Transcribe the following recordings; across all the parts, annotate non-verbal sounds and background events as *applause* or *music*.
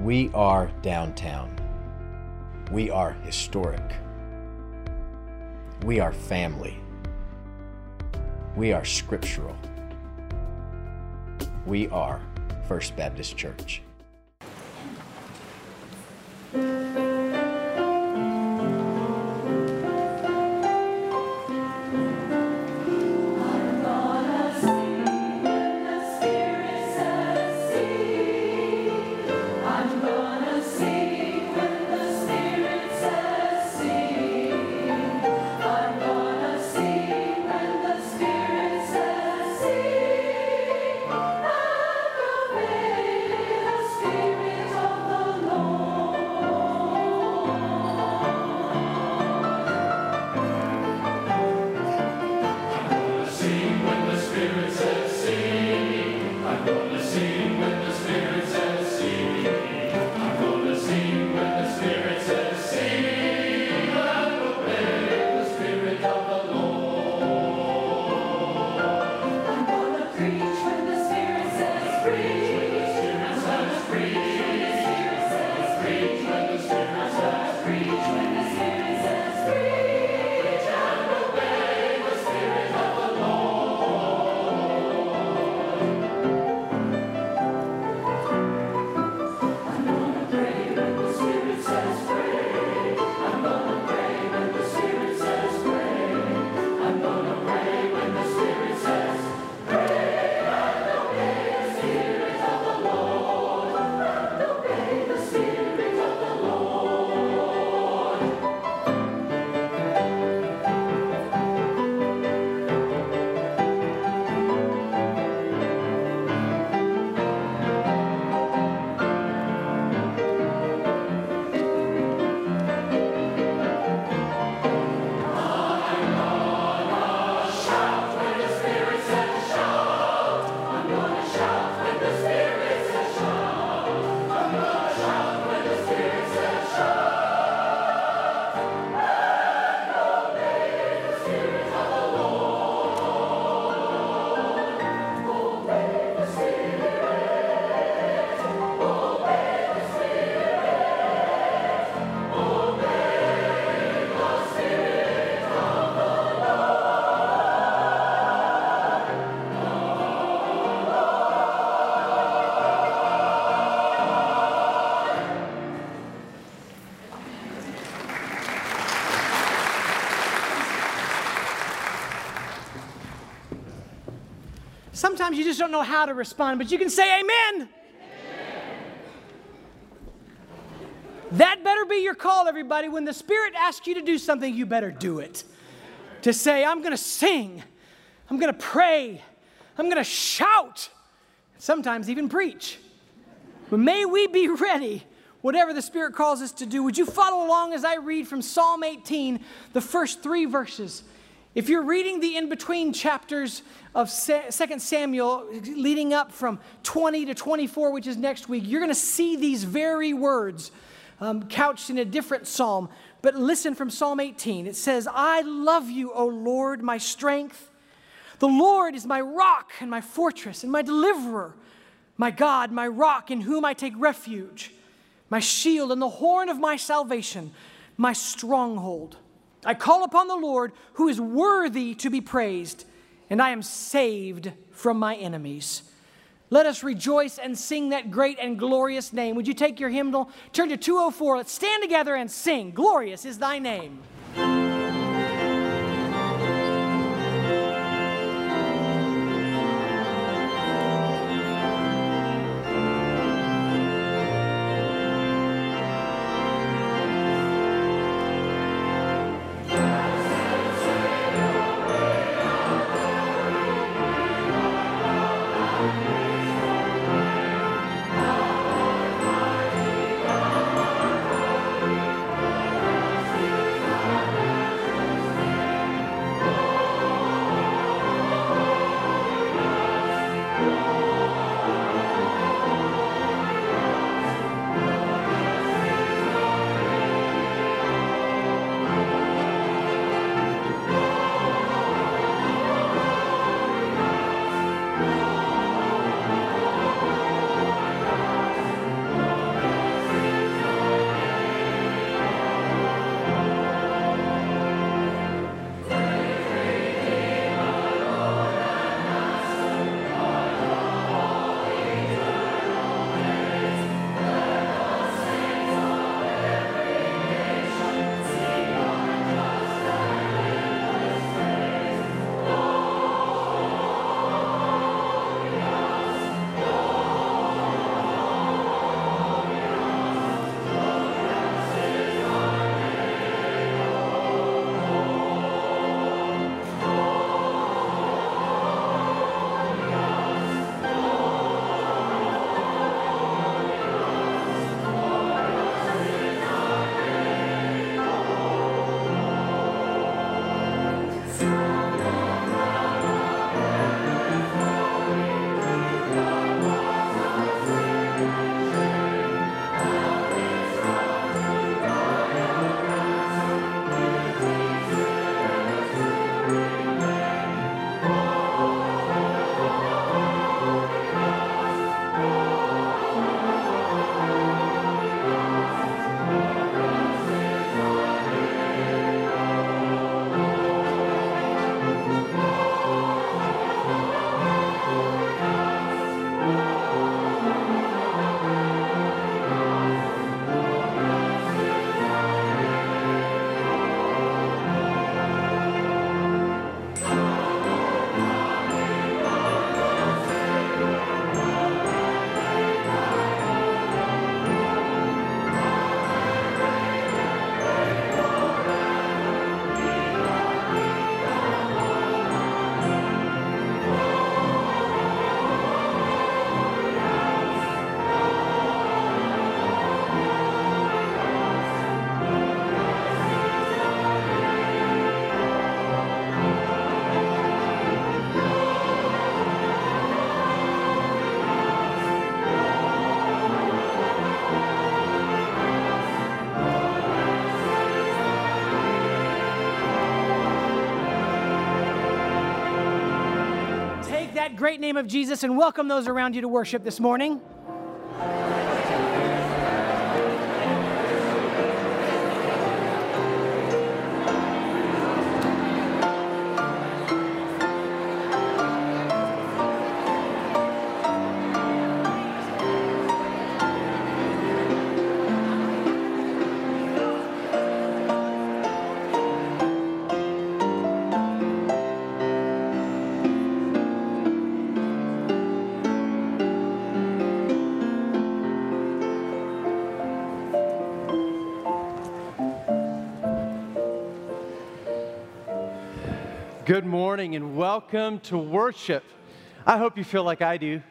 We are downtown. We are historic. We are family. We are scriptural. We are First Baptist Church. Sometimes you just don't know how to respond, but you can say amen. That better be your call, everybody. When the Spirit asks you to do something, you better do it. To say, I'm going to sing, I'm going to pray, I'm going to shout, sometimes even preach. But may we be ready, whatever the Spirit calls us to do. Would you follow along as I read from Psalm 18, the first three verses? If you're reading the in between chapters of 2 Samuel, leading up from 20 to 24, which is next week, you're going to see these very words um, couched in a different psalm. But listen from Psalm 18. It says, I love you, O Lord, my strength. The Lord is my rock and my fortress and my deliverer, my God, my rock in whom I take refuge, my shield and the horn of my salvation, my stronghold. I call upon the Lord who is worthy to be praised, and I am saved from my enemies. Let us rejoice and sing that great and glorious name. Would you take your hymnal? Turn to 204. Let's stand together and sing. Glorious is thy name. Great name of Jesus and welcome those around you to worship this morning. Good morning and welcome to worship. I hope you feel like I do.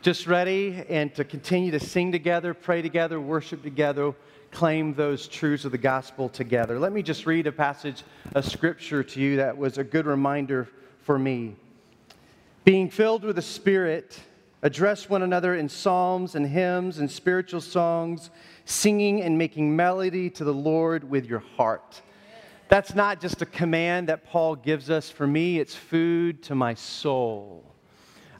Just ready and to continue to sing together, pray together, worship together, claim those truths of the gospel together. Let me just read a passage of scripture to you that was a good reminder for me. Being filled with the Spirit, address one another in psalms and hymns and spiritual songs, singing and making melody to the Lord with your heart that's not just a command that Paul gives us. For me, it's food to my soul.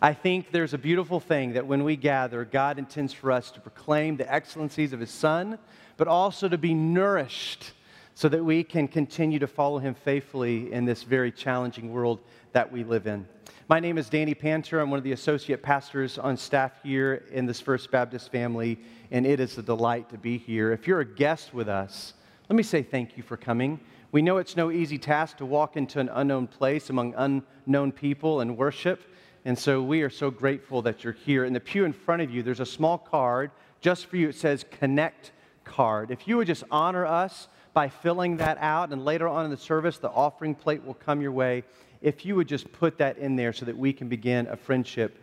I think there's a beautiful thing that when we gather, God intends for us to proclaim the excellencies of His Son, but also to be nourished so that we can continue to follow Him faithfully in this very challenging world that we live in. My name is Danny Panter. I'm one of the associate pastors on staff here in this First Baptist family, and it is a delight to be here. If you're a guest with us, let me say thank you for coming. We know it's no easy task to walk into an unknown place among unknown people and worship. And so we are so grateful that you're here. In the pew in front of you, there's a small card just for you. It says Connect Card. If you would just honor us by filling that out, and later on in the service, the offering plate will come your way. If you would just put that in there so that we can begin a friendship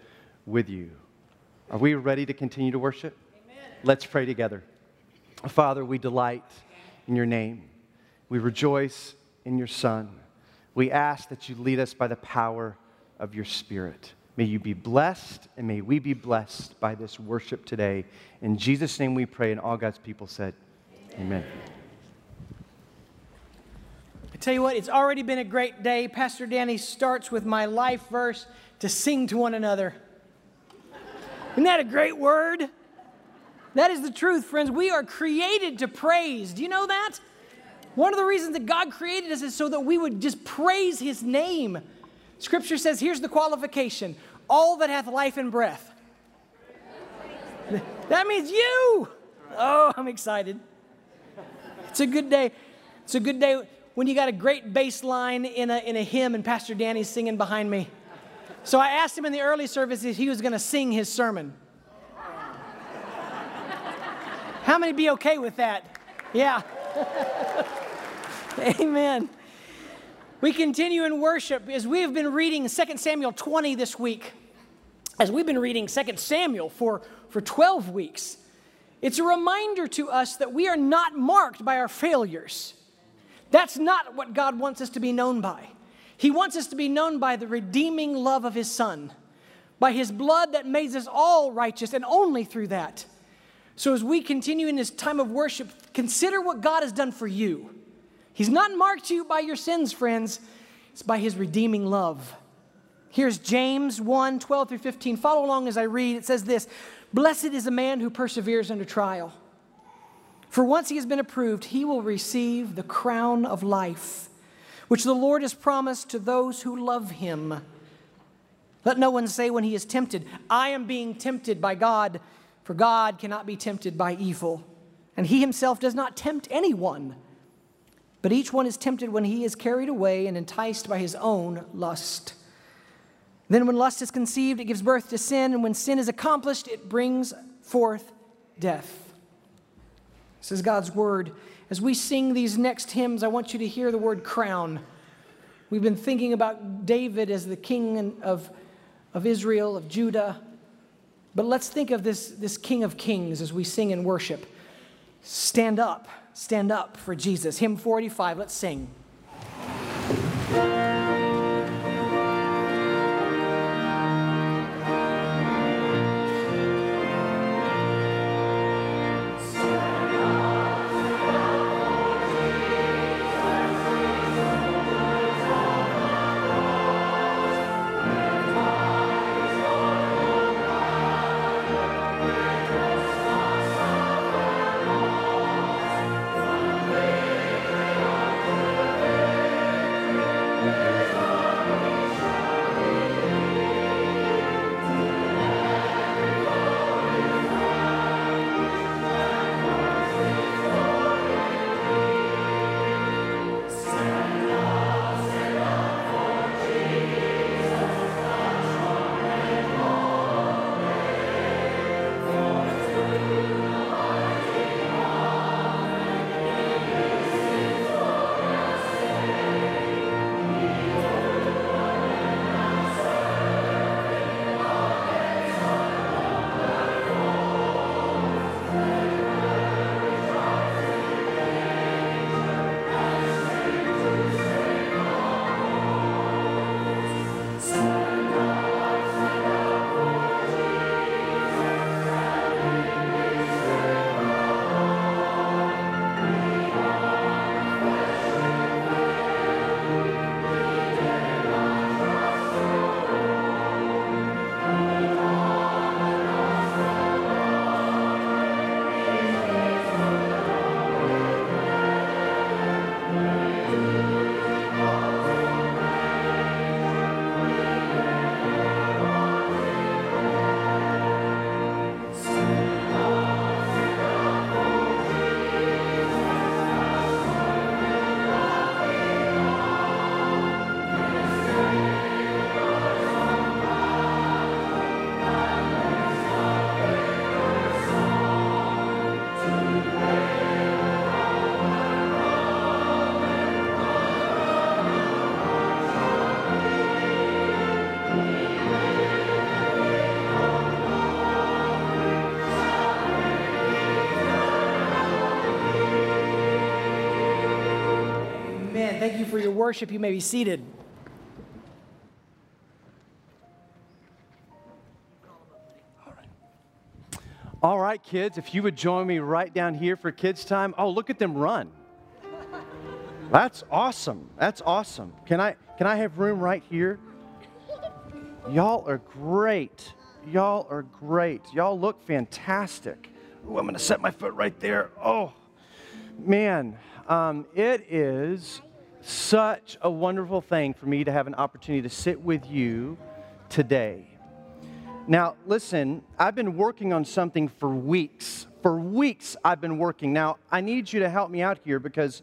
with you. Are we ready to continue to worship? Amen. Let's pray together. Father, we delight in your name. We rejoice in your Son. We ask that you lead us by the power of your Spirit. May you be blessed, and may we be blessed by this worship today. In Jesus' name we pray, and all God's people said, Amen. Amen. I tell you what, it's already been a great day. Pastor Danny starts with my life verse to sing to one another. Isn't that a great word? That is the truth, friends. We are created to praise. Do you know that? One of the reasons that God created us is so that we would just praise his name. Scripture says, here's the qualification all that hath life and breath. *laughs* That means you. Oh, I'm excited. It's a good day. It's a good day when you got a great bass line in a, in a hymn and Pastor Danny's singing behind me. So I asked him in the early service if he was going to sing his sermon. How many be okay with that? Yeah. *laughs* *laughs* Amen. We continue in worship as we have been reading 2 Samuel 20 this week. As we've been reading 2 Samuel for, for 12 weeks, it's a reminder to us that we are not marked by our failures. That's not what God wants us to be known by. He wants us to be known by the redeeming love of His Son, by His blood that makes us all righteous, and only through that. So, as we continue in this time of worship, consider what God has done for you. He's not marked you by your sins, friends. It's by his redeeming love. Here's James 1 12 through 15. Follow along as I read. It says this Blessed is a man who perseveres under trial. For once he has been approved, he will receive the crown of life, which the Lord has promised to those who love him. Let no one say when he is tempted, I am being tempted by God, for God cannot be tempted by evil, and he himself does not tempt anyone. But each one is tempted when he is carried away and enticed by his own lust. Then, when lust is conceived, it gives birth to sin, and when sin is accomplished, it brings forth death. This is God's word. As we sing these next hymns, I want you to hear the word crown. We've been thinking about David as the king of, of Israel, of Judah. But let's think of this, this King of Kings as we sing and worship. Stand up stand up for Jesus. Hymn 45, let's sing. For your worship. You may be seated. All right, kids, if you would join me right down here for kids' time. Oh, look at them run. That's awesome. That's awesome. Can I can I have room right here? Y'all are great. Y'all are great. Y'all look fantastic. Ooh, I'm going to set my foot right there. Oh, man, um, it is such a wonderful thing for me to have an opportunity to sit with you today. Now, listen, I've been working on something for weeks. For weeks, I've been working. Now, I need you to help me out here because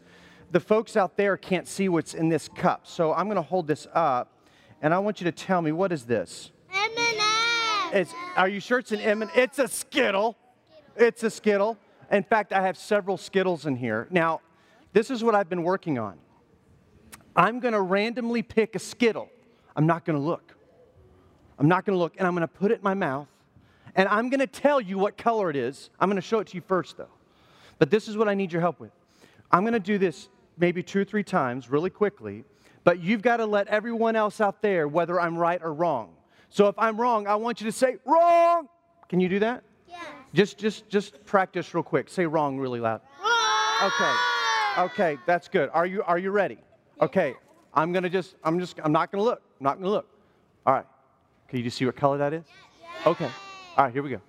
the folks out there can't see what's in this cup. So I'm going to hold this up, and I want you to tell me what is this? M&M. It's, are you sure it's an M? It's a Skittle. It's a Skittle. In fact, I have several Skittles in here. Now, this is what I've been working on. I'm going to randomly pick a Skittle. I'm not going to look. I'm not going to look, and I'm going to put it in my mouth, and I'm going to tell you what color it is. I'm going to show it to you first, though. But this is what I need your help with. I'm going to do this maybe two or three times really quickly, but you've got to let everyone else out there whether I'm right or wrong. So if I'm wrong, I want you to say wrong. Can you do that? Yes. Just just just practice real quick. Say wrong really loud. Wrong. Okay. Okay, that's good. Are you are you ready? Okay. I'm going to just I'm just I'm not going to look. I'm not going to look. All right. Can you just see what color that is? Okay. All right, here we go.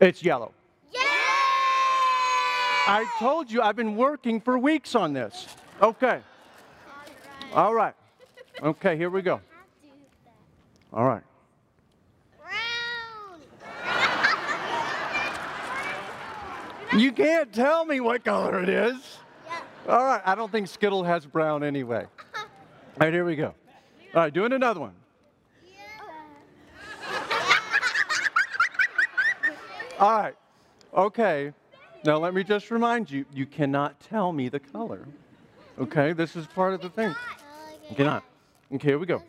It's yellow. Yay! I told you I've been working for weeks on this. Okay. All right. Okay, here we go. All right. You can't tell me what color it is. Yeah. All right, I don't think Skittle has brown anyway. *laughs* All right, here we go. All right, doing another one. All right. Okay. Now let me just remind you, you cannot tell me the color. Okay, this is part of the thing. You cannot. Okay, here we go.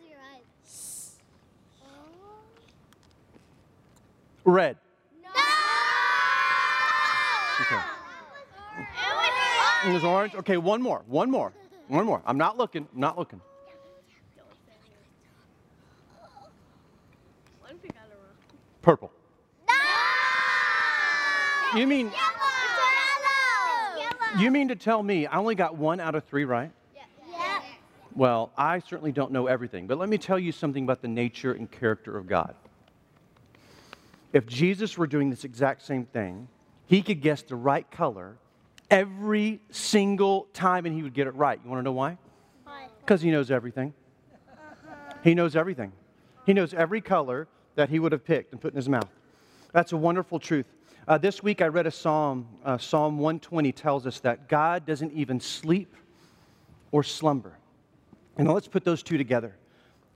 Red. Okay. And there's orange. Okay, one more. One more. One more. I'm not looking. I'm not looking. Purple. No! You mean you mean to tell me I only got one out of three right? Yeah. Well, I certainly don't know everything, but let me tell you something about the nature and character of God. If Jesus were doing this exact same thing, he could guess the right color every single time and he would get it right. You want to know why? Because he knows everything. He knows everything. He knows every color that he would have picked and put in his mouth. That's a wonderful truth. Uh, this week I read a psalm. Uh, psalm 120 tells us that God doesn't even sleep or slumber. And let's put those two together.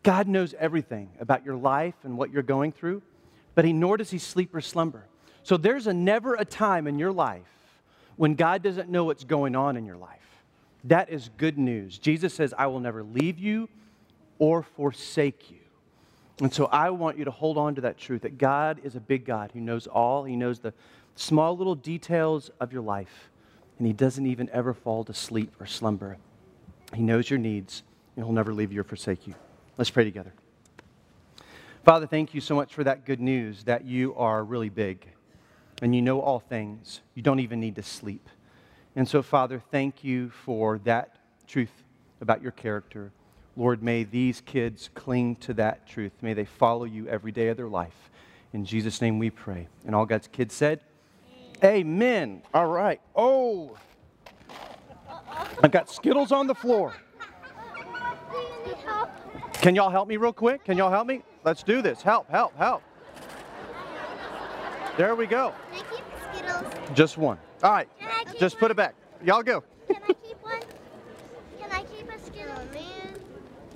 God knows everything about your life and what you're going through, but he nor does he sleep or slumber. So there's a never a time in your life when God doesn't know what's going on in your life. That is good news. Jesus says, I will never leave you or forsake you. And so I want you to hold on to that truth that God is a big God who knows all. He knows the small little details of your life, and He doesn't even ever fall to sleep or slumber. He knows your needs, and He'll never leave you or forsake you. Let's pray together. Father, thank you so much for that good news that you are really big and you know all things. You don't even need to sleep. And so, Father, thank you for that truth about your character. Lord, may these kids cling to that truth. May they follow you every day of their life. In Jesus' name we pray. And all God's kids said, Amen. All right. Oh, I've got Skittles on the floor. Can y'all help me real quick? Can y'all help me? Let's do this. Help, help, help. There we go. Can I keep Skittles? Just one. All right. Can I keep Just put it back. Y'all go. Can I keep one? Can I keep a Skittle? man.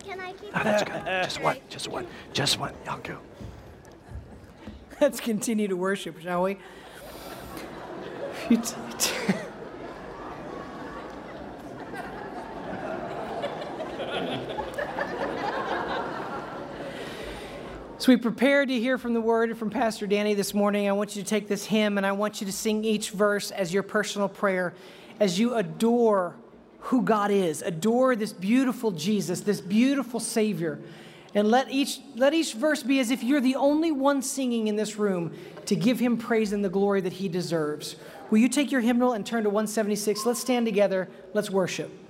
Can I keep Oh, that's good. Just one. Just one. Just one. Y'all go. Let's continue to worship, shall we? *laughs* So we prepared to hear from the word from Pastor Danny this morning. I want you to take this hymn and I want you to sing each verse as your personal prayer. as you adore who God is. Adore this beautiful Jesus, this beautiful Savior. And let each, let each verse be as if you're the only one singing in this room to give him praise and the glory that he deserves. Will you take your hymnal and turn to 176? Let's stand together. Let's worship.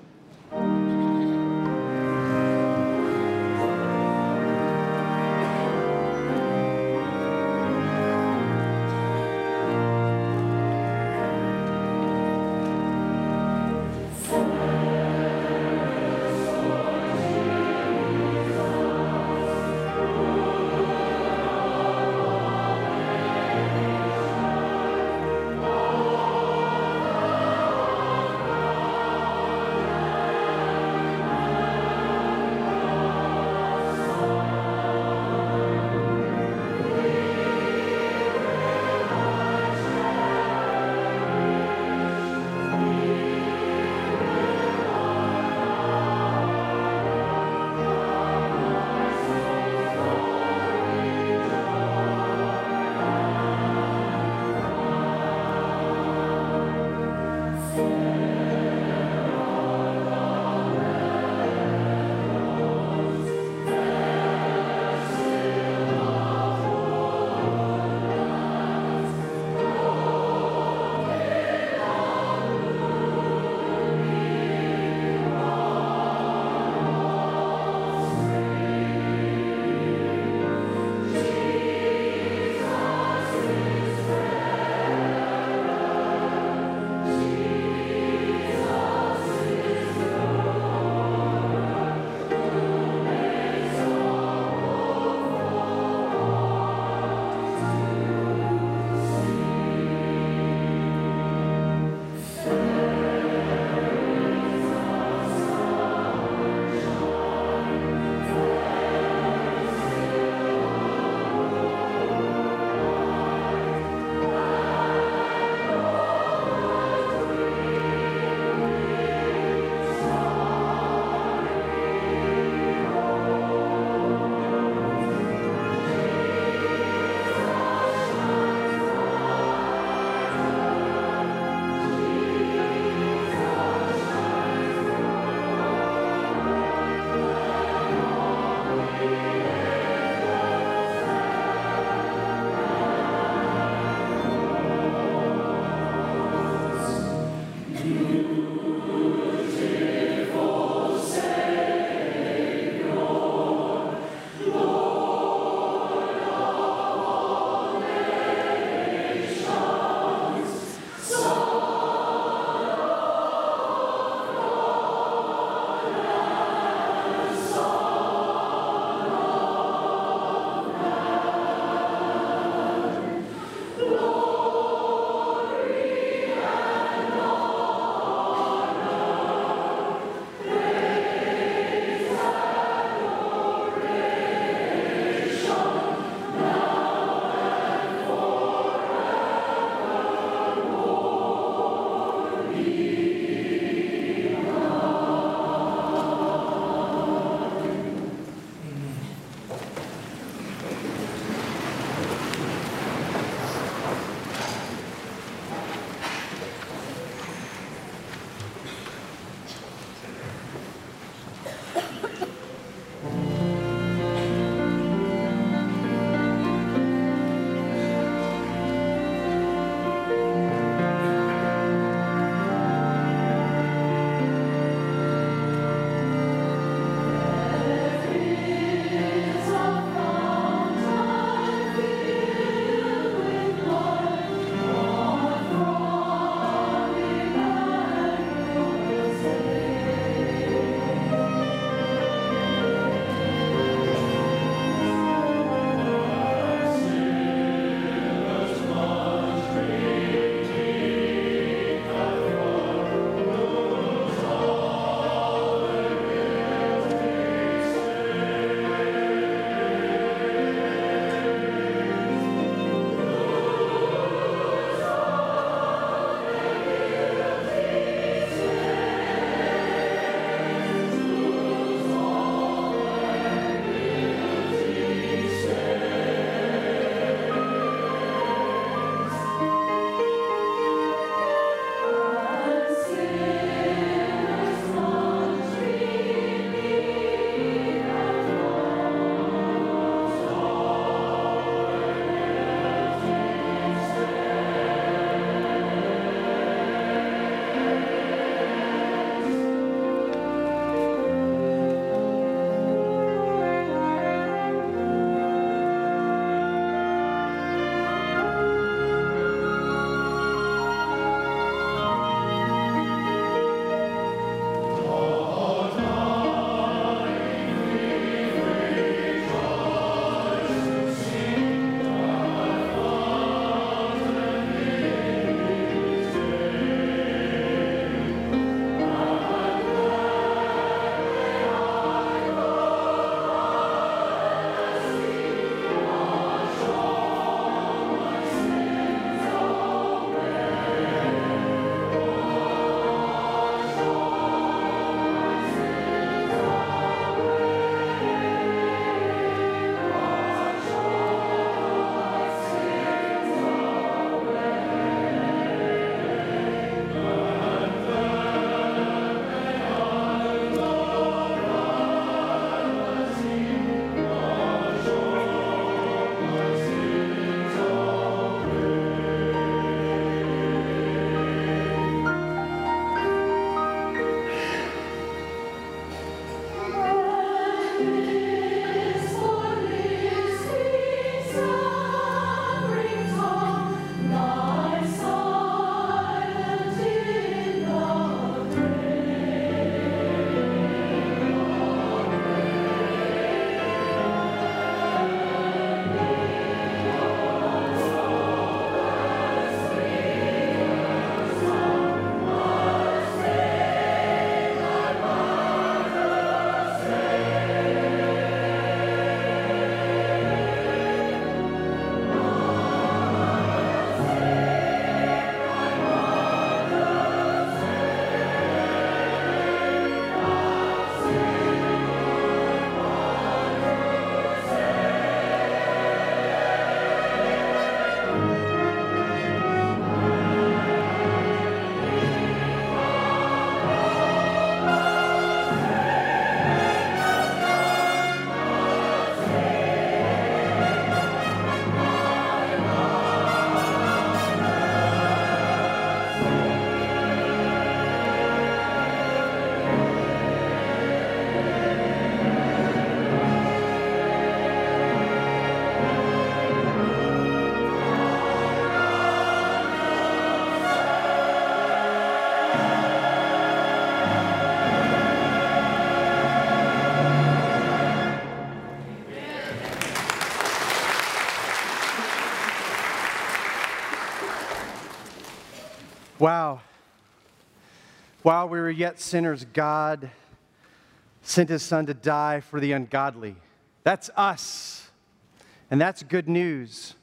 Wow. While we were yet sinners, God sent his son to die for the ungodly. That's us. And that's good news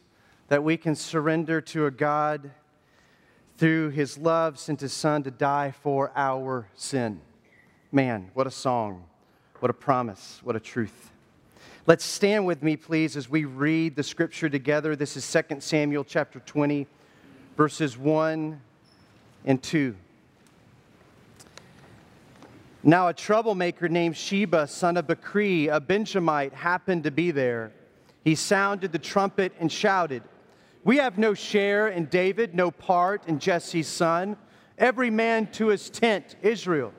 that we can surrender to a God through his love sent his son to die for our sin. Man, what a song. What a promise. What a truth. Let's stand with me, please, as we read the scripture together. This is 2 Samuel chapter 20, verses 1 and 2. Now, a troublemaker named Sheba, son of Bichri, a Benjamite, happened to be there. He sounded the trumpet and shouted, We have no share in David, no part in Jesse's son. Every man to his tent, Israel.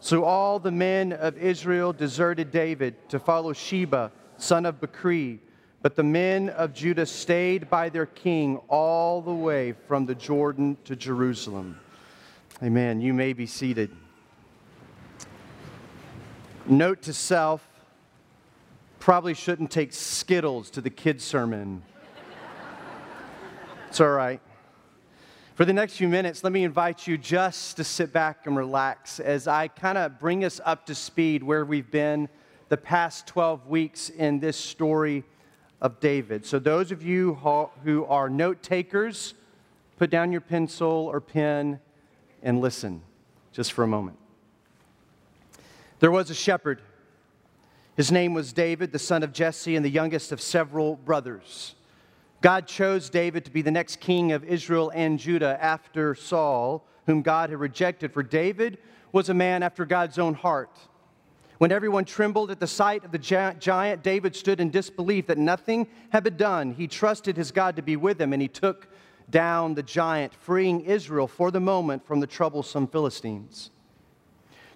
So all the men of Israel deserted David to follow Sheba, son of Bichri. But the men of Judah stayed by their king all the way from the Jordan to Jerusalem. Amen. You may be seated. Note to self probably shouldn't take Skittles to the kids' sermon. It's all right. For the next few minutes, let me invite you just to sit back and relax as I kind of bring us up to speed where we've been the past 12 weeks in this story of David. So, those of you who are note takers, put down your pencil or pen and listen just for a moment. There was a shepherd. His name was David, the son of Jesse, and the youngest of several brothers. God chose David to be the next king of Israel and Judah after Saul, whom God had rejected, for David was a man after God's own heart. When everyone trembled at the sight of the giant, David stood in disbelief that nothing had been done. He trusted his God to be with him, and he took down the giant, freeing Israel for the moment from the troublesome Philistines.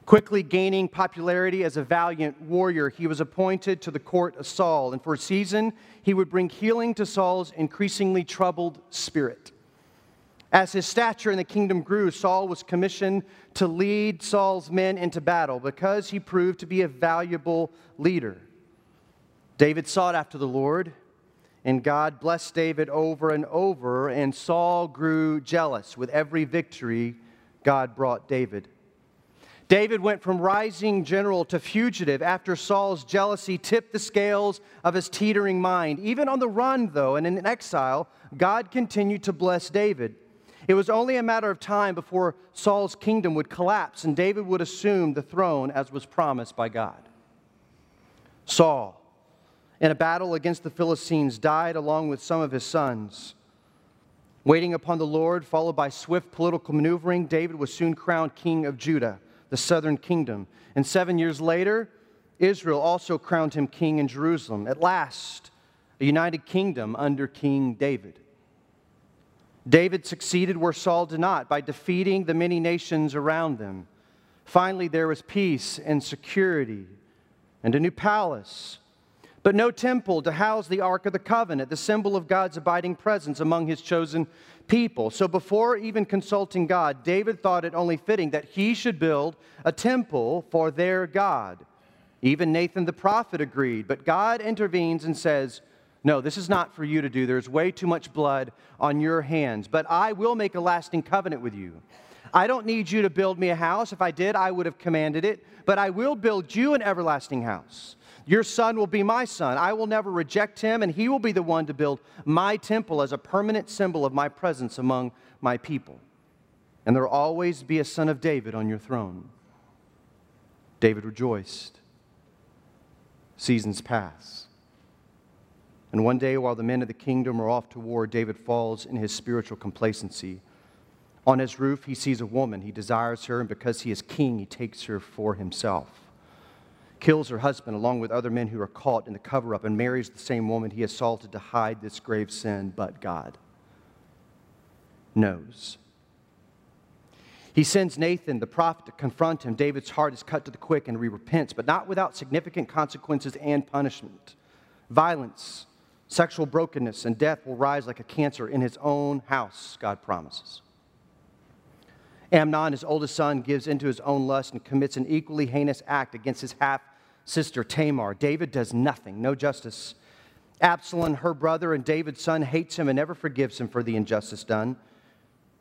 Quickly gaining popularity as a valiant warrior, he was appointed to the court of Saul, and for a season, he would bring healing to Saul's increasingly troubled spirit. As his stature in the kingdom grew, Saul was commissioned to lead Saul's men into battle because he proved to be a valuable leader. David sought after the Lord, and God blessed David over and over, and Saul grew jealous with every victory God brought David. David went from rising general to fugitive after Saul's jealousy tipped the scales of his teetering mind. Even on the run, though, and in exile, God continued to bless David. It was only a matter of time before Saul's kingdom would collapse and David would assume the throne as was promised by God. Saul, in a battle against the Philistines, died along with some of his sons. Waiting upon the Lord, followed by swift political maneuvering, David was soon crowned king of Judah the southern kingdom. And seven years later, Israel also crowned him king in Jerusalem. At last, a united kingdom under King David. David succeeded where Saul did not by defeating the many nations around them. Finally, there was peace and security and a new palace, but no temple to house the Ark of the Covenant, the symbol of God's abiding presence among his chosen people. So before even consulting God, David thought it only fitting that he should build a temple for their God. Even Nathan the prophet agreed, but God intervenes and says, No, this is not for you to do. There's way too much blood on your hands, but I will make a lasting covenant with you. I don't need you to build me a house. If I did, I would have commanded it, but I will build you an everlasting house. Your son will be my son. I will never reject him, and he will be the one to build my temple as a permanent symbol of my presence among my people. And there will always be a son of David on your throne. David rejoiced. Seasons pass. And one day, while the men of the kingdom are off to war, David falls in his spiritual complacency. On his roof, he sees a woman. He desires her, and because he is king, he takes her for himself kills her husband along with other men who are caught in the cover up, and marries the same woman he assaulted to hide this grave sin, but God knows. He sends Nathan, the prophet, to confront him. David's heart is cut to the quick and he repents, but not without significant consequences and punishment. Violence, sexual brokenness, and death will rise like a cancer in his own house, God promises. Amnon, his oldest son, gives into his own lust and commits an equally heinous act against his half sister Tamar. David does nothing, no justice. Absalom, her brother and David's son, hates him and never forgives him for the injustice done.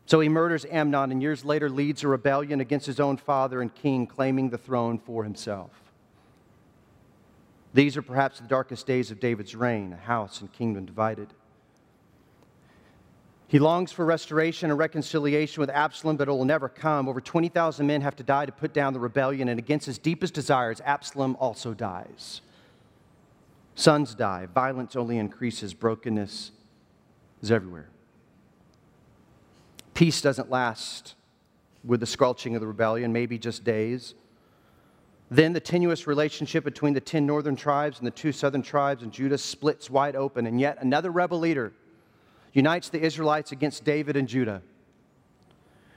So he murders Amnon and years later leads a rebellion against his own father and king, claiming the throne for himself. These are perhaps the darkest days of David's reign, a house and kingdom divided. He longs for restoration and reconciliation with Absalom, but it will never come. Over 20,000 men have to die to put down the rebellion, and against his deepest desires, Absalom also dies. Sons die, violence only increases, brokenness is everywhere. Peace doesn't last with the squelching of the rebellion, maybe just days. Then the tenuous relationship between the 10 northern tribes and the two southern tribes and Judah splits wide open, and yet another rebel leader unites the Israelites against David and Judah.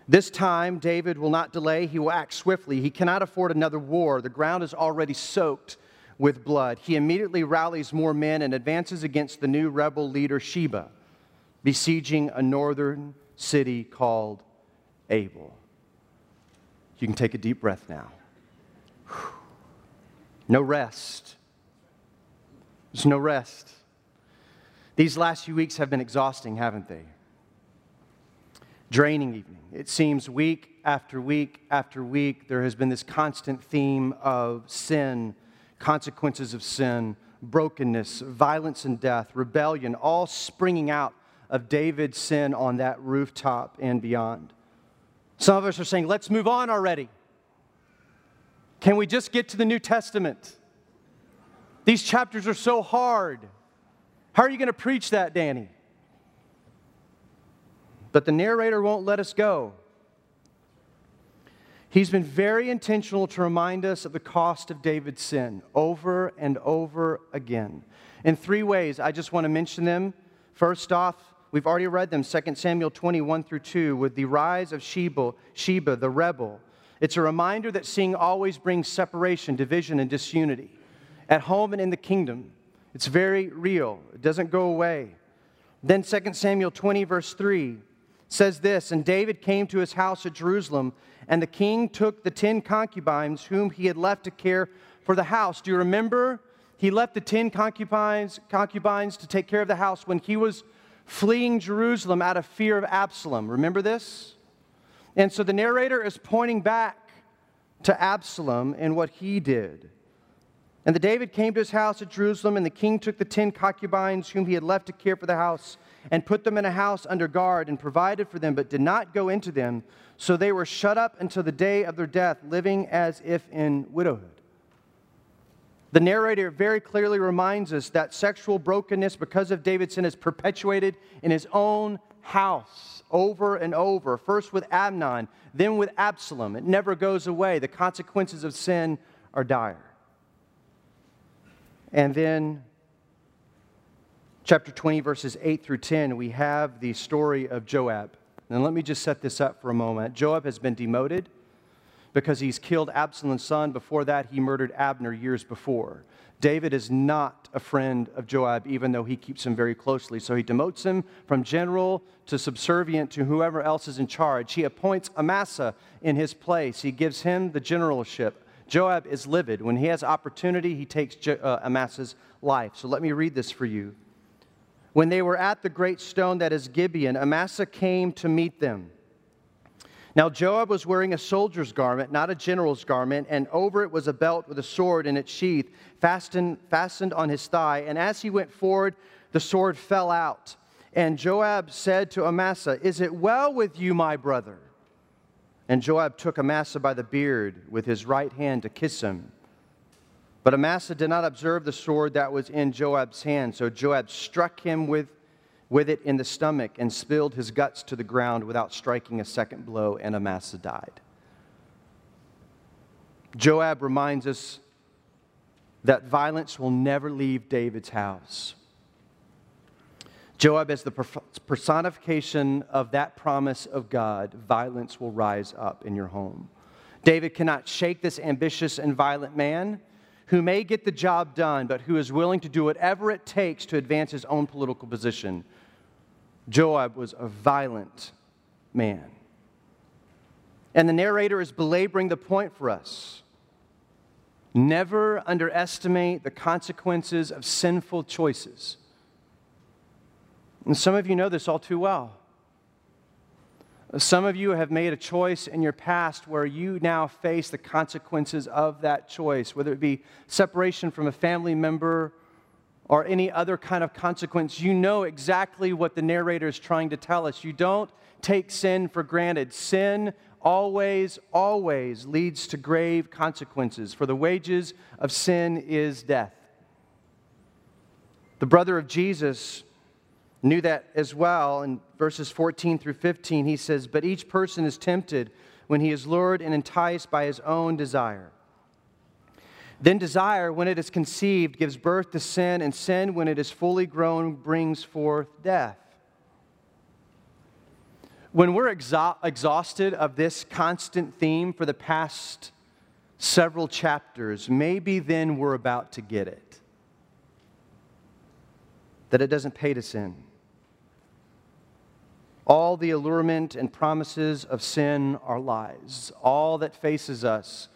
This time, David will not delay, he will act swiftly. He cannot afford another war. The ground is already soaked with blood. He immediately rallies more men and advances against the new rebel leader, Sheba, besieging a northern city called Abel. You can take a deep breath now. No rest. There's no rest. These last few weeks have been exhausting, haven't they? Draining, even. It seems week after week after week, there has been this constant theme of sin, consequences of sin, brokenness, violence and death, rebellion, all springing out of David's sin on that rooftop and beyond. Some of us are saying, let's move on already. Can we just get to the New Testament? These chapters are so hard. How are you going to preach that, Danny? But the narrator won't let us go. He's been very intentional to remind us of the cost of David's sin over and over again. In three ways, I just want to mention them. First off, We've already read them, 2 Samuel 21 through 2, with the rise of Sheba, Sheba, the rebel. It's a reminder that sin always brings separation, division, and disunity. At home and in the kingdom, it's very real. It doesn't go away. Then 2 Samuel 20, verse 3 says this And David came to his house at Jerusalem, and the king took the ten concubines whom he had left to care for the house. Do you remember? He left the ten concubines, concubines to take care of the house when he was fleeing Jerusalem out of fear of Absalom. Remember this? And so the narrator is pointing back to Absalom and what he did. And the David came to his house at Jerusalem, and the king took the ten concubines whom he had left to care for the house, and put them in a house under guard, and provided for them, but did not go into them. So they were shut up until the day of their death, living as if in widowhood. The narrator very clearly reminds us that sexual brokenness, because of David's sin, is perpetuated in his own house over and over. First with Amnon, then with Absalom. It never goes away. The consequences of sin are dire. And then, chapter 20, verses 8 through 10, we have the story of Joab. And let me just set this up for a moment. Joab has been demoted because he's killed Absalom's son. Before that, he murdered Abner years before. David is not a friend of Joab, even though he keeps him very closely. So he demotes him from general to subservient to whoever else is in charge. He appoints Amasa in his place, he gives him the generalship. Joab is livid. When he has opportunity, he takes uh, Amasa's life. So let me read this for you. When they were at the great stone that is Gibeon, Amasa came to meet them. Now Joab was wearing a soldier's garment, not a general's garment, and over it was a belt with a sword in its sheath, fastened, fastened on his thigh. And as he went forward, the sword fell out. And Joab said to Amasa, Is it well with you, my brother? And Joab took Amasa by the beard with his right hand to kiss him. But Amasa did not observe the sword that was in Joab's hand, so Joab struck him with with it in the stomach and spilled his guts to the ground without striking a second blow, and Amasa died. Joab reminds us that violence will never leave David's house. Joab is the personification of that promise of God violence will rise up in your home. David cannot shake this ambitious and violent man who may get the job done, but who is willing to do whatever it takes to advance his own political position. Joab was a violent man. And the narrator is belaboring the point for us. Never underestimate the consequences of sinful choices. And some of you know this all too well. Some of you have made a choice in your past where you now face the consequences of that choice, whether it be separation from a family member or any other kind of consequence. You know exactly what the narrator is trying to tell us. You don't take sin for granted. Sin always, always leads to grave consequences, for the wages of sin is death. The brother of Jesus knew that as well. In verses 14 through 15, he says, But each person is tempted when he is lured and enticed by his own desire. Then desire, when it is conceived, gives birth to sin, and sin, when it is fully grown, brings forth death. When we're exhausted of this constant theme for the past several chapters, maybe then we're about to get it. That it doesn't pay to sin. All the allurement and promises of sin are lies. All that faces us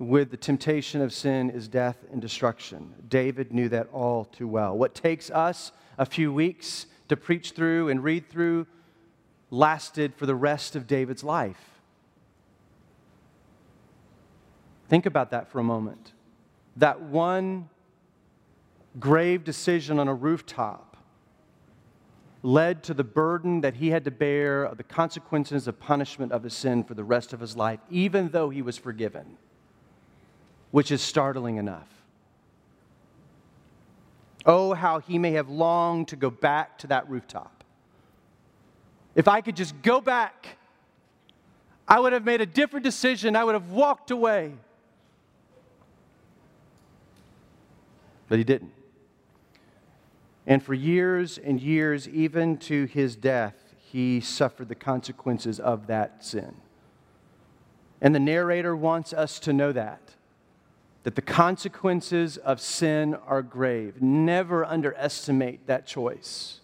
with the temptation of sin is death and destruction. David knew that all too well. What takes us a few weeks to preach through and read through lasted for the rest of David's life. Think about that for a moment. That one grave decision on a rooftop led to the burden that he had to bear of the consequences of punishment of his sin for the rest of his life, even though he was forgiven, which is startling enough. Oh, how he may have longed to go back to that rooftop if I could just go back, I would have made a different decision. I would have walked away. But he didn't. And for years and years, even to his death, he suffered the consequences of that sin. And the narrator wants us to know that. That the consequences of sin are grave. Never underestimate that choice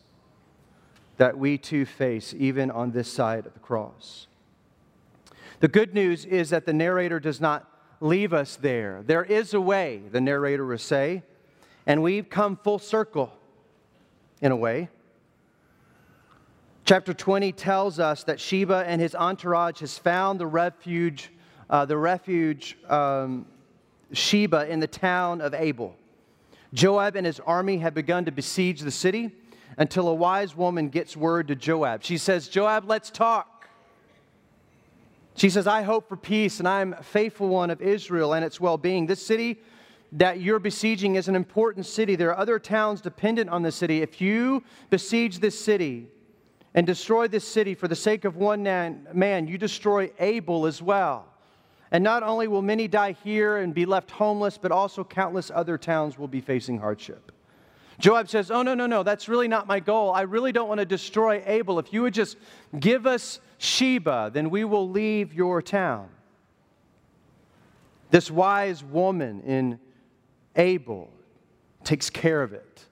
that we too face, even on this side of the cross. The good news is that the narrator does not leave us there. There is a way, the narrator will say, and we've come full circle in a way. Chapter 20 tells us that Sheba and his entourage has found the refuge, uh, the refuge um, Sheba in the town of Abel. Joab and his army have begun to besiege the city until a wise woman gets word to Joab. She says, Joab, let's talk. She says, I hope for peace and I'm a faithful one of Israel and its well being. This city that you're besieging is an important city. There are other towns dependent on the city. If you besiege this city and destroy this city for the sake of one man, you destroy Abel as well. And not only will many die here and be left homeless, but also countless other towns will be facing hardship. Joab says, Oh, no, no, no, that's really not my goal. I really don't want to destroy Abel. If you would just give us Sheba, then we will leave your town. This wise woman in Abel takes care of it.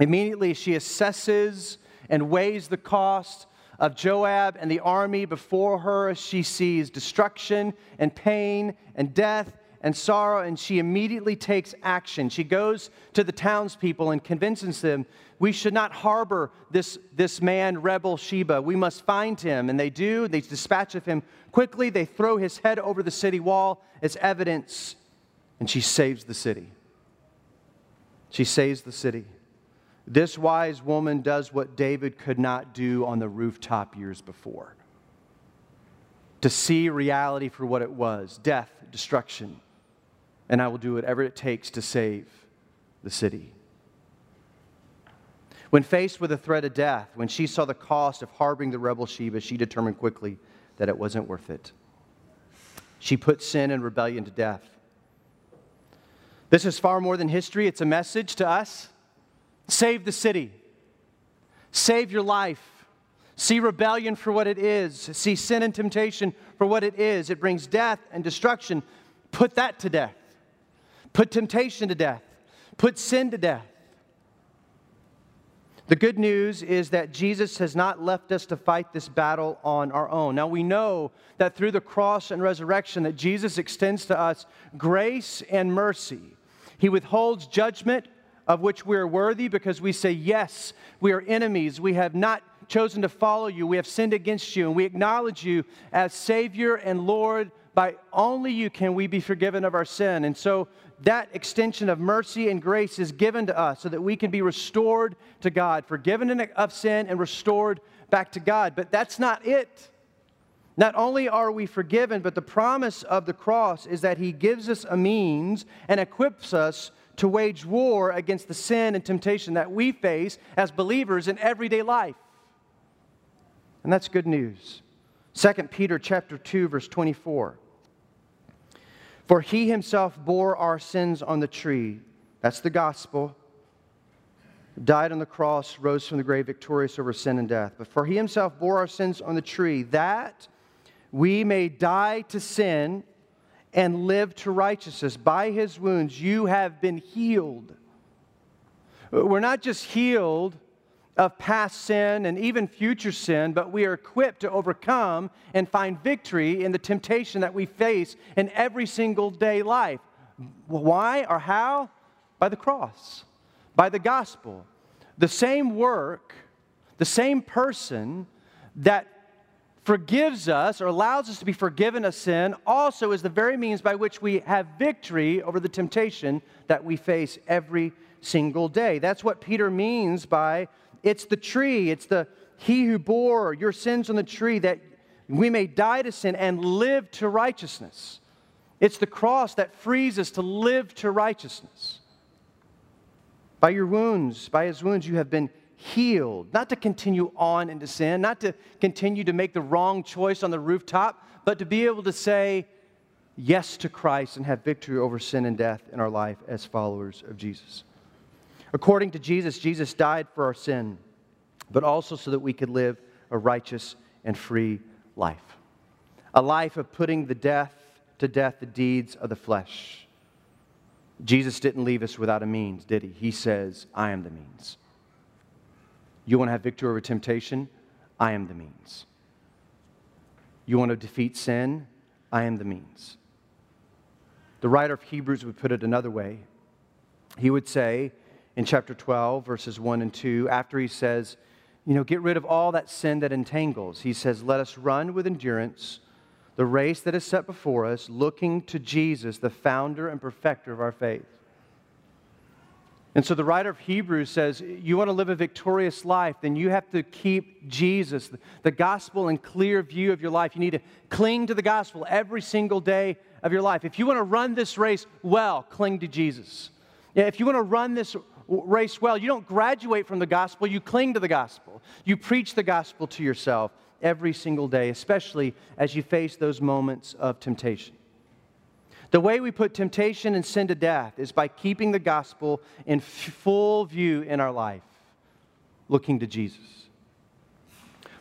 Immediately, she assesses and weighs the cost of Joab and the army before her she sees destruction and pain and death and sorrow, and she immediately takes action. She goes to the townspeople and convinces them we should not harbor this, this man, rebel Sheba. We must find him. And they do. They dispatch of him quickly. They throw his head over the city wall as evidence, and she saves the city. She saves the city. This wise woman does what David could not do on the rooftop years before to see reality for what it was death, destruction and I will do whatever it takes to save the city. When faced with the threat of death, when she saw the cost of harboring the rebel Sheba, she determined quickly that it wasn't worth it. She put sin and rebellion to death. This is far more than history, it's a message to us. Save the city, save your life. See rebellion for what it is. See sin and temptation for what it is. It brings death and destruction. Put that to death. Put temptation to death. Put sin to death. The good news is that Jesus has not left us to fight this battle on our own. Now we know that through the cross and resurrection that Jesus extends to us grace and mercy. He withholds judgment of which we are worthy because we say yes, we are enemies. We have not chosen to follow you. We have sinned against you, and we acknowledge you as Savior and Lord. By only you can we be forgiven of our sin. And so that extension of mercy and grace is given to us so that we can be restored to God, forgiven of sin and restored back to God. But that's not it. Not only are we forgiven, but the promise of the cross is that He gives us a means and equips us to wage war against the sin and temptation that we face as believers in everyday life. And that's good news. 2 Peter chapter 2 verse 24. For he himself bore our sins on the tree. That's the gospel. Died on the cross, rose from the grave victorious over sin and death. But for he himself bore our sins on the tree that we may die to sin and live to righteousness. By his wounds, you have been healed. We're not just healed of past sin and even future sin, but we are equipped to overcome and find victory in the temptation that we face in every single day life. Why or how? By the cross, by the gospel. The same work, the same person that forgives us or allows us to be forgiven of sin also is the very means by which we have victory over the temptation that we face every single day. That's what Peter means by it's the tree, it's the he who bore your sins on the tree that we may die to sin and live to righteousness. It's the cross that frees us to live to righteousness. By your wounds, by his wounds, you have been healed, not to continue on into sin, not to continue to make the wrong choice on the rooftop, but to be able to say yes to Christ and have victory over sin and death in our life as followers of Jesus. According to Jesus, Jesus died for our sin, but also so that we could live a righteous and free life. A life of putting the death to death the deeds of the flesh. Jesus didn't leave us without a means, did he? He says, I am the means. You want to have victory over temptation? I am the means. You want to defeat sin? I am the means. The writer of Hebrews would put it another way. He would say in chapter 12, verses 1 and 2, after he says, You know, get rid of all that sin that entangles, he says, Let us run with endurance the race that is set before us, looking to Jesus, the founder and perfecter of our faith. And so the writer of Hebrews says, You want to live a victorious life, then you have to keep Jesus, the gospel, in clear view of your life. You need to cling to the gospel every single day of your life. If you want to run this race well, cling to Jesus. If you want to run this race well, you don't graduate from the gospel, you cling to the gospel. You preach the gospel to yourself every single day, especially as you face those moments of temptation. The way we put temptation and sin to death is by keeping the gospel in full view in our life, looking to Jesus.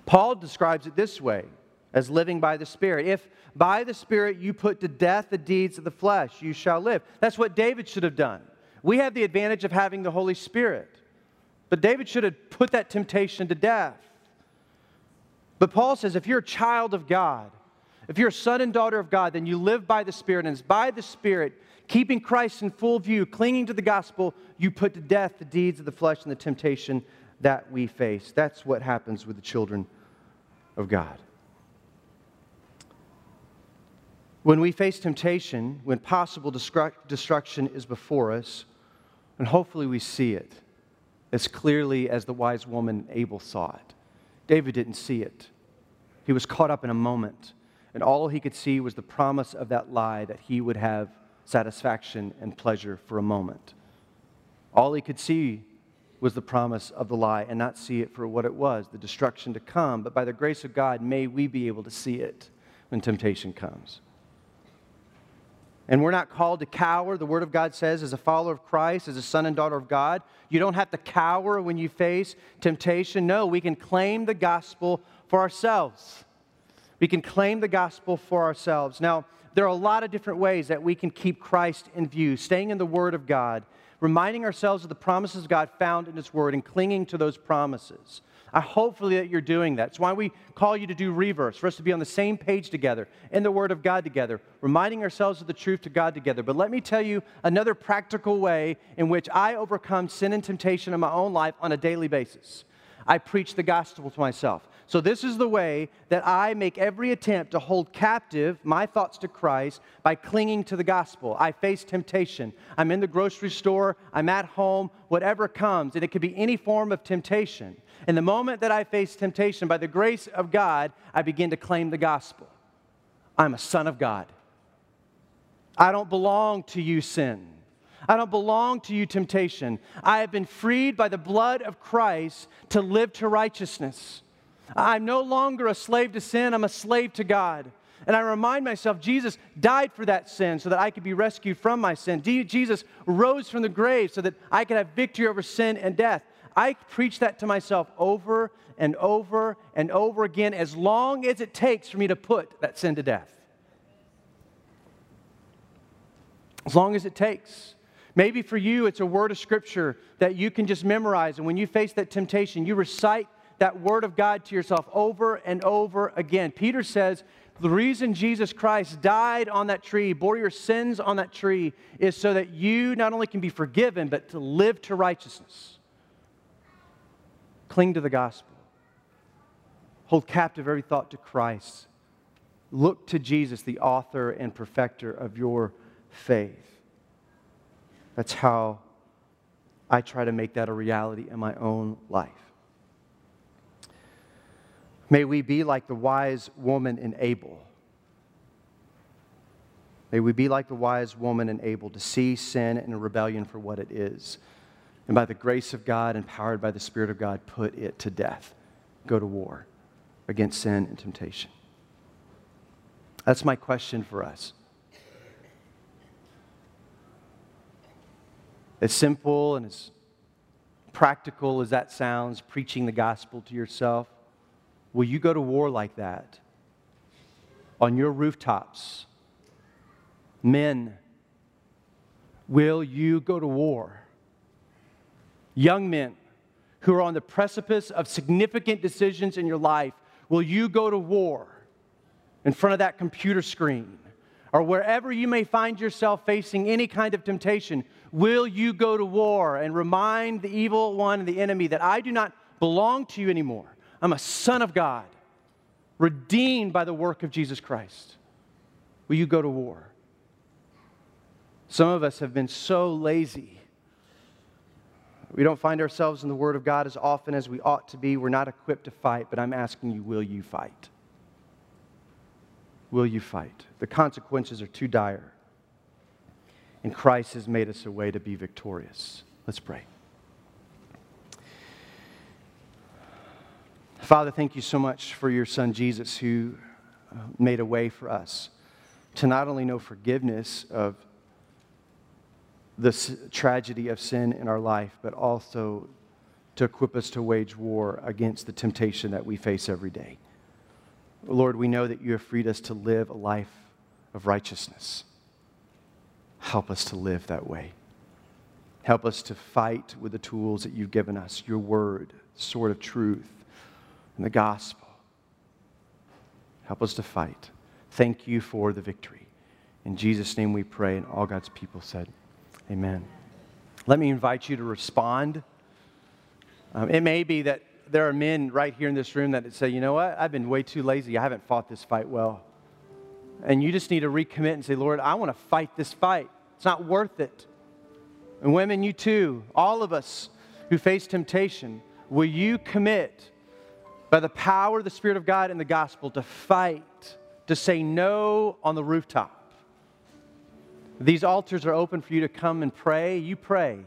Paul describes it this way as living by the Spirit. If by the Spirit you put to death the deeds of the flesh, you shall live. That's what David should have done. We have the advantage of having the Holy Spirit. But David should have put that temptation to death. But Paul says if you're a child of God, if you're a son and daughter of God, then you live by the Spirit, and it's by the Spirit, keeping Christ in full view, clinging to the gospel, you put to death the deeds of the flesh and the temptation that we face. That's what happens with the children of God. When we face temptation, when possible destruction is before us, and hopefully we see it as clearly as the wise woman Abel saw it. David didn't see it, he was caught up in a moment and all he could see was the promise of that lie that he would have satisfaction and pleasure for a moment. All he could see was the promise of the lie and not see it for what it was, the destruction to come. But by the grace of God, may we be able to see it when temptation comes. And we're not called to cower. The Word of God says, as a follower of Christ, as a son and daughter of God, you don't have to cower when you face temptation. No, we can claim the gospel for ourselves. We can claim the gospel for ourselves. Now, there are a lot of different ways that we can keep Christ in view, staying in the Word of God, reminding ourselves of the promises of God found in His Word, and clinging to those promises. I hopefully that you're doing that. It's why we call you to do reverse, for us to be on the same page together, in the Word of God together, reminding ourselves of the truth to God together. But let me tell you another practical way in which I overcome sin and temptation in my own life on a daily basis. I preach the gospel to myself. So, this is the way that I make every attempt to hold captive my thoughts to Christ by clinging to the gospel. I face temptation. I'm in the grocery store, I'm at home, whatever comes, and it could be any form of temptation. And the moment that I face temptation, by the grace of God, I begin to claim the gospel. I'm a son of God. I don't belong to you, sin. I don't belong to you, temptation. I have been freed by the blood of Christ to live to righteousness. I'm no longer a slave to sin, I'm a slave to God. And I remind myself, Jesus died for that sin so that I could be rescued from my sin. Jesus rose from the grave so that I could have victory over sin and death. I preach that to myself over and over and over again as long as it takes for me to put that sin to death. As long as it takes. Maybe for you, it's a word of scripture that you can just memorize. And when you face that temptation, you recite that word of God to yourself over and over again. Peter says, the reason Jesus Christ died on that tree, bore your sins on that tree, is so that you not only can be forgiven, but to live to righteousness. Cling to the gospel. Hold captive every thought to Christ. Look to Jesus, the author and perfecter of your faith. That's how I try to make that a reality in my own life. May we be like the wise woman in Abel. May we be like the wise woman in Abel to see sin and rebellion for what it is. And by the grace of God, empowered by the Spirit of God, put it to death. Go to war against sin and temptation. That's my question for us. As simple and as practical as that sounds, preaching the gospel to yourself, will you go to war like that? On your rooftops? Men, will you go to war? Young men who are on the precipice of significant decisions in your life, will you go to war in front of that computer screen? or wherever you may find yourself facing any kind of temptation, will you go to war and remind the evil one and the enemy that I do not belong to you anymore? I'm a son of God, redeemed by the work of Jesus Christ. Will you go to war? Some of us have been so lazy. We don't find ourselves in the Word of God as often as we ought to be. We're not equipped to fight, but I'm asking you, will you fight? will you fight? The consequences are too dire. And Christ has made us a way to be victorious. Let's pray. Father, thank you so much for your son Jesus who uh, made a way for us to not only know forgiveness of the tragedy of sin in our life, but also to equip us to wage war against the temptation that we face every day. Lord, we know that you have freed us to live a life of righteousness. Help us to live that way. Help us to fight with the tools that you've given us your word, sword of truth, and the gospel. Help us to fight. Thank you for the victory. In Jesus' name we pray, and all God's people said, Amen. Let me invite you to respond. Um, it may be that there are men right here in this room that say, you know what, I've been way too lazy. I haven't fought this fight well. And you just need to recommit and say, Lord, I want to fight this fight. It's not worth it. And women, you too, all of us who face temptation, will you commit by the power of the Spirit of God and the gospel to fight, to say no on the rooftop? These altars are open for you to come and pray. You pray.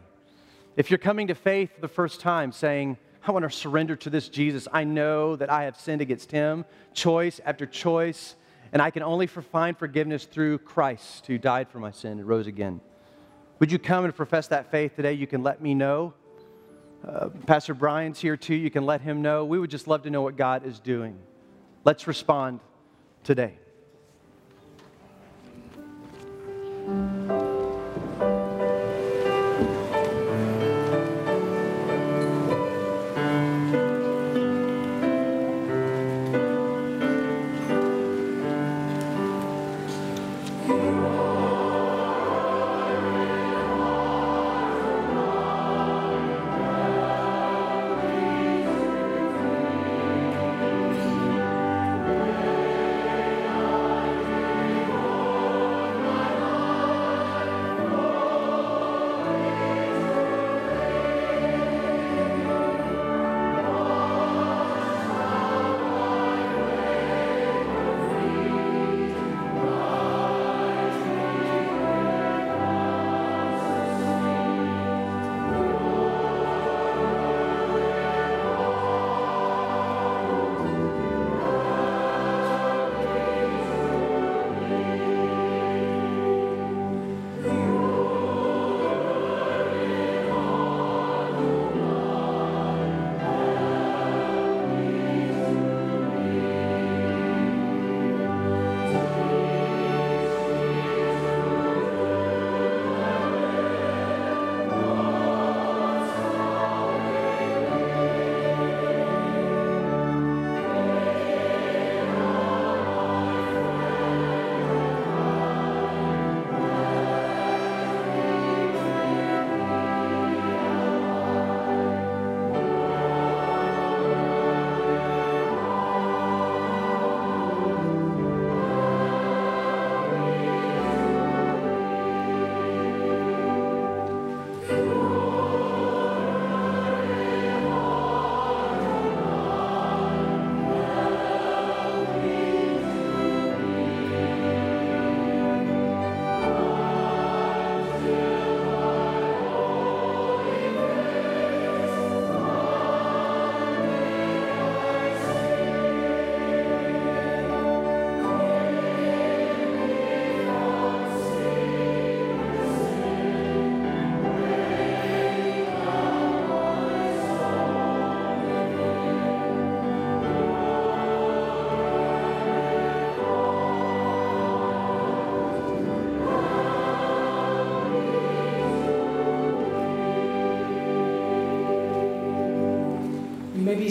If you're coming to faith for the first time, saying, I want to surrender to this Jesus. I know that I have sinned against him, choice after choice, and I can only find forgiveness through Christ who died for my sin and rose again. Would you come and profess that faith today? You can let me know. Uh, Pastor Brian's here too. You can let him know. We would just love to know what God is doing. Let's respond today.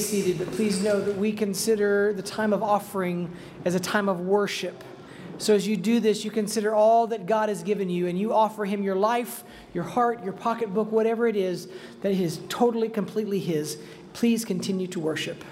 Seated, but please know that we consider the time of offering as a time of worship. So as you do this, you consider all that God has given you and you offer Him your life, your heart, your pocketbook, whatever it is that is totally, completely His. Please continue to worship.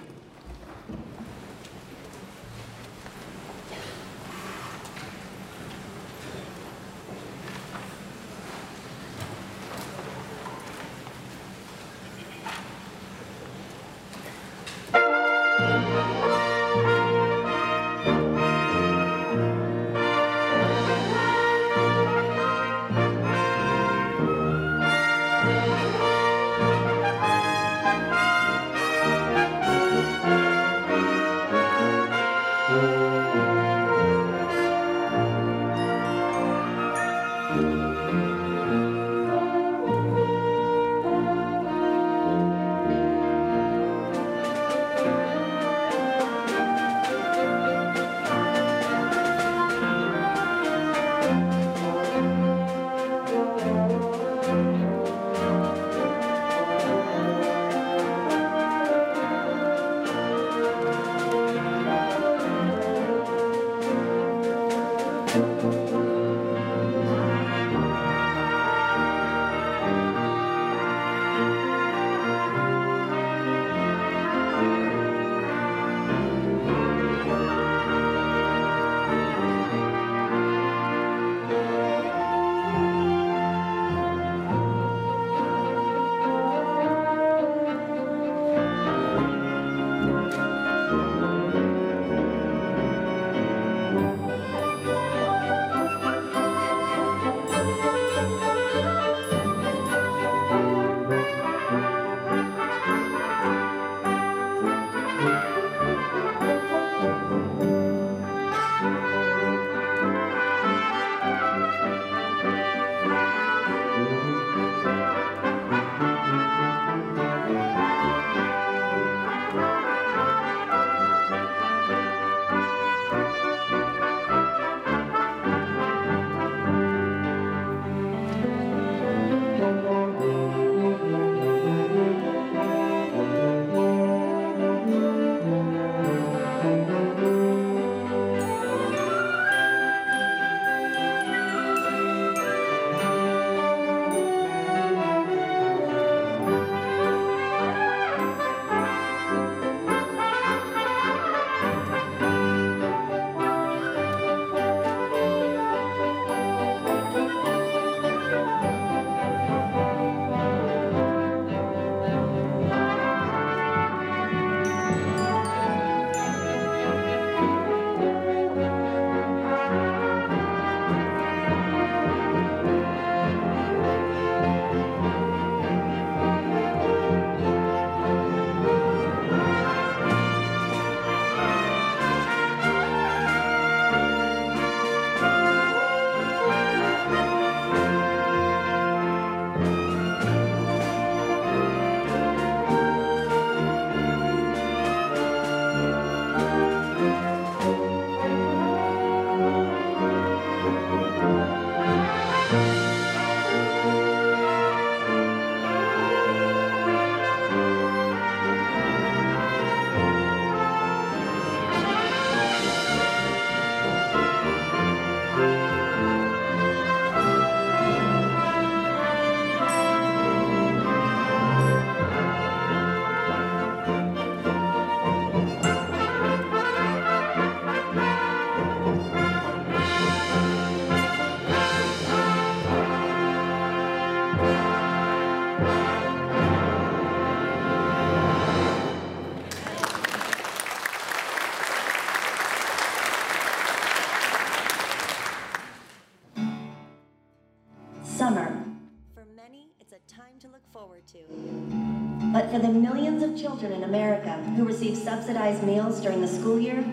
Forward to. But for the millions of children in America who receive subsidized meals during the school year,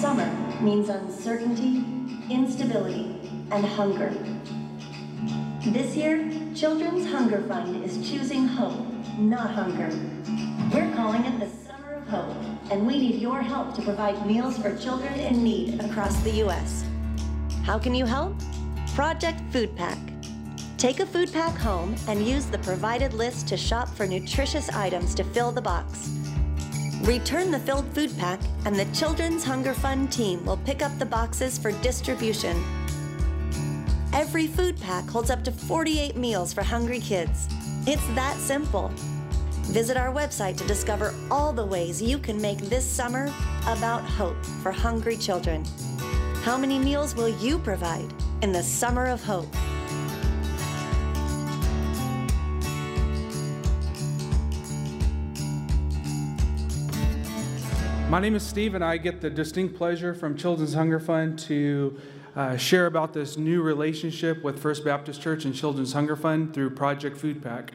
summer means uncertainty, instability, and hunger. This year, Children's Hunger Fund is choosing hope, not hunger. We're calling it the Summer of Hope, and we need your help to provide meals for children in need across the U.S. How can you help? Project Food Pack. Take a food pack home and use the provided list to shop for nutritious items to fill the box. Return the filled food pack, and the Children's Hunger Fund team will pick up the boxes for distribution. Every food pack holds up to 48 meals for hungry kids. It's that simple. Visit our website to discover all the ways you can make this summer about hope for hungry children. How many meals will you provide in the summer of hope? My name is Steve, and I get the distinct pleasure from Children's Hunger Fund to uh, share about this new relationship with First Baptist Church and Children's Hunger Fund through Project Food Pack.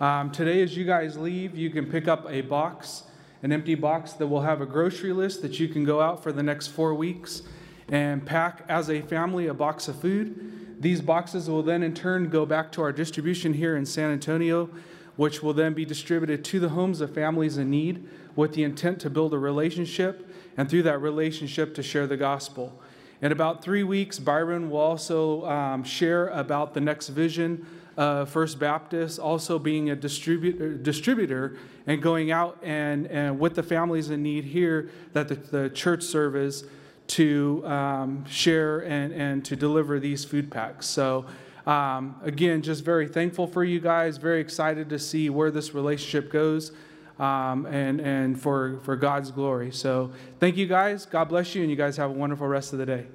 Um, today, as you guys leave, you can pick up a box, an empty box that will have a grocery list that you can go out for the next four weeks and pack as a family a box of food. These boxes will then, in turn, go back to our distribution here in San Antonio, which will then be distributed to the homes of families in need with the intent to build a relationship and through that relationship to share the gospel. In about three weeks, Byron will also um, share about the next vision First Baptist, also being a distributor, distributor and going out and, and with the families in need here that the, the church service to um, share and, and to deliver these food packs. So, um, again, just very thankful for you guys, very excited to see where this relationship goes um, and, and for, for God's glory. So thank you guys. God bless you, and you guys have a wonderful rest of the day.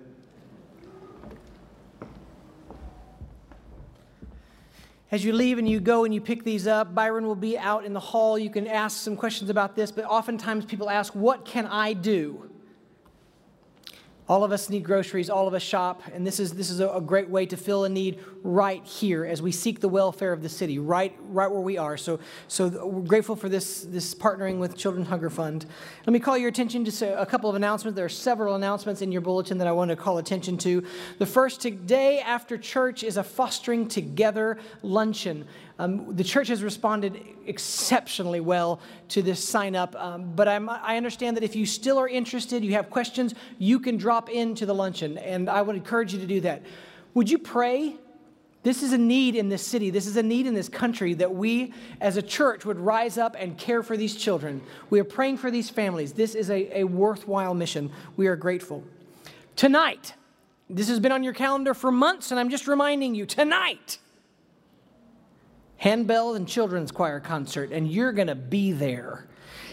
As you leave and you go and you pick these up, Byron will be out in the hall. You can ask some questions about this, but oftentimes people ask, What can I do? All of us need groceries, all of us shop, and this is, this is a, great way to fill a need right here as we seek the welfare of the city, right, right where we are. So, so we're grateful for this, this partnering with Children's Hunger Fund. Let me call your attention to a couple of announcements. There are several announcements in your bulletin that I want to call attention to. The first today after church is a Fostering Together luncheon. Um, the church has responded exceptionally well to this sign up, um, but I'm, i understand that if you still are interested, you have questions, you can drop into the luncheon, and I would encourage you to do that. Would you pray? This is a need in this city. This is a need in this country that we as a church would rise up and care for these children. We are praying for these families. This is a, a worthwhile mission. We are grateful. Tonight, this has been on your calendar for months, and I'm just reminding you tonight, handbell and children's choir concert, and you're going to be there.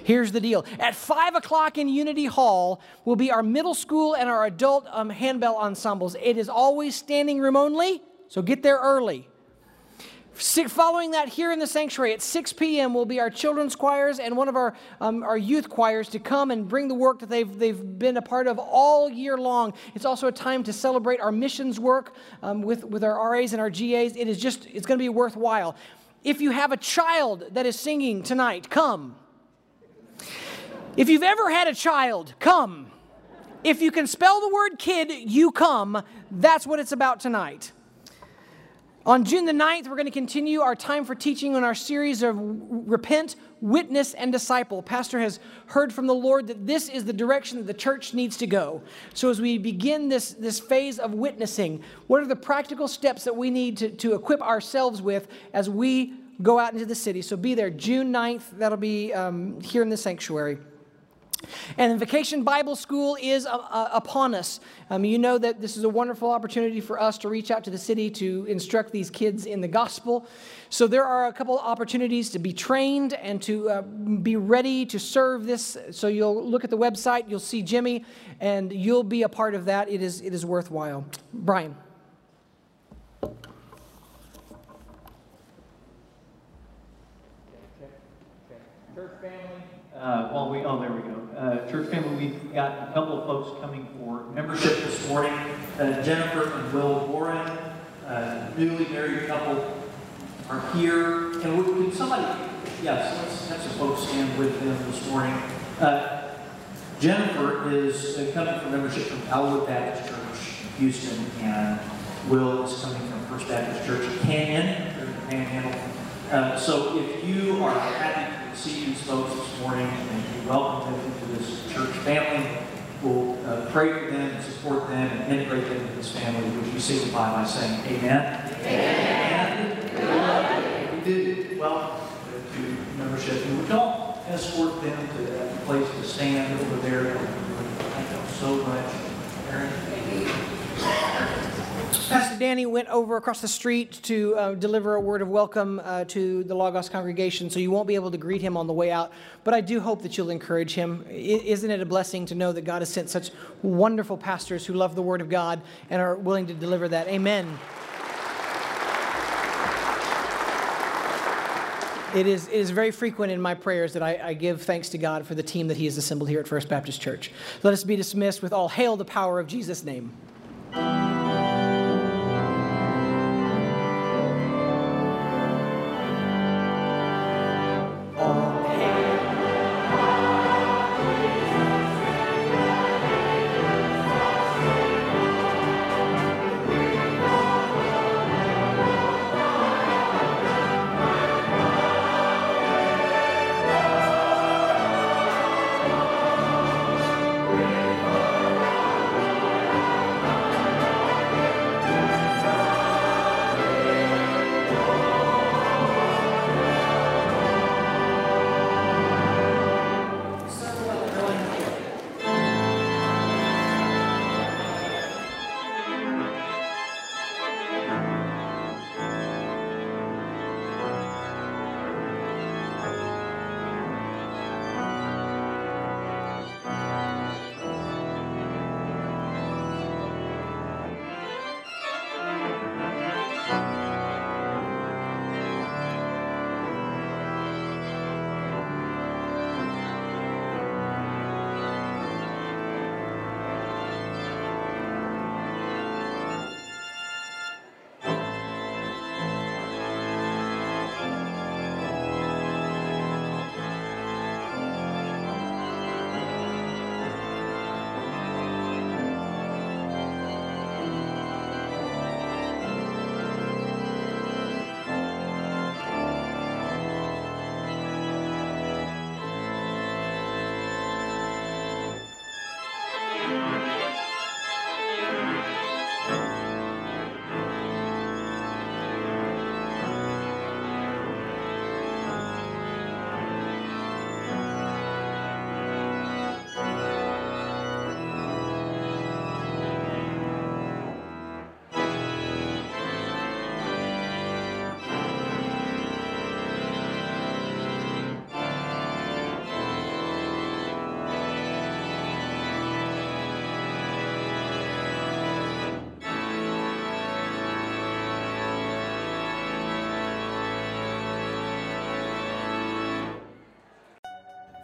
Here's the deal. At 5 o'clock in Unity Hall will be our middle school and our adult um, handbell ensembles. It is always standing room only, so get there early. Following that, here in the sanctuary at 6 p.m., will be our children's choirs and one of our, um, our youth choirs to come and bring the work that they've, they've been a part of all year long. It's also a time to celebrate our missions work um, with, with our RAs and our GAs. It is just, it's going to be worthwhile. If you have a child that is singing tonight, come. If you've ever had a child, come. If you can spell the word kid, you come. That's what it's about tonight. On June the 9th, we're going to continue our time for teaching on our series of Repent, Witness, and Disciple. Pastor has heard from the Lord that this is the direction that the church needs to go. So, as we begin this, this phase of witnessing, what are the practical steps that we need to, to equip ourselves with as we go out into the city? So, be there June 9th. That'll be um, here in the sanctuary. And Vacation Bible School is uh, uh, upon us. Um, you know that this is a wonderful opportunity for us to reach out to the city to instruct these kids in the gospel. So there are a couple opportunities to be trained and to uh, be ready to serve this. So you'll look at the website, you'll see Jimmy, and you'll be a part of that. It is, it is worthwhile. Brian. Church family, uh, while we, oh, there we go. Uh, church family, we've got a couple of folks coming for membership this morning. Uh, Jennifer and Will Warren, uh, newly married couple, are here. And would, can somebody, yes, let's have some folks stand with them this morning. Uh, Jennifer is uh, coming for membership from Calwood Baptist Church, Houston, and Will is coming from First Baptist Church Canyon, Panhandle. Uh, so if you are happy to see these folks this morning and you welcome them this church family. We'll uh, pray for them and support them and integrate them into this family, which we signify by saying amen. Amen. amen. We did well to membership. And we don't escort them to that place to stand over there. Thank them so much. Aaron? Pastor Danny went over across the street to uh, deliver a word of welcome uh, to the Lagos congregation, so you won't be able to greet him on the way out. But I do hope that you'll encourage him. I- isn't it a blessing to know that God has sent such wonderful pastors who love the Word of God and are willing to deliver that? Amen. It is, it is very frequent in my prayers that I, I give thanks to God for the team that He has assembled here at First Baptist Church. Let us be dismissed with all hail the power of Jesus' name.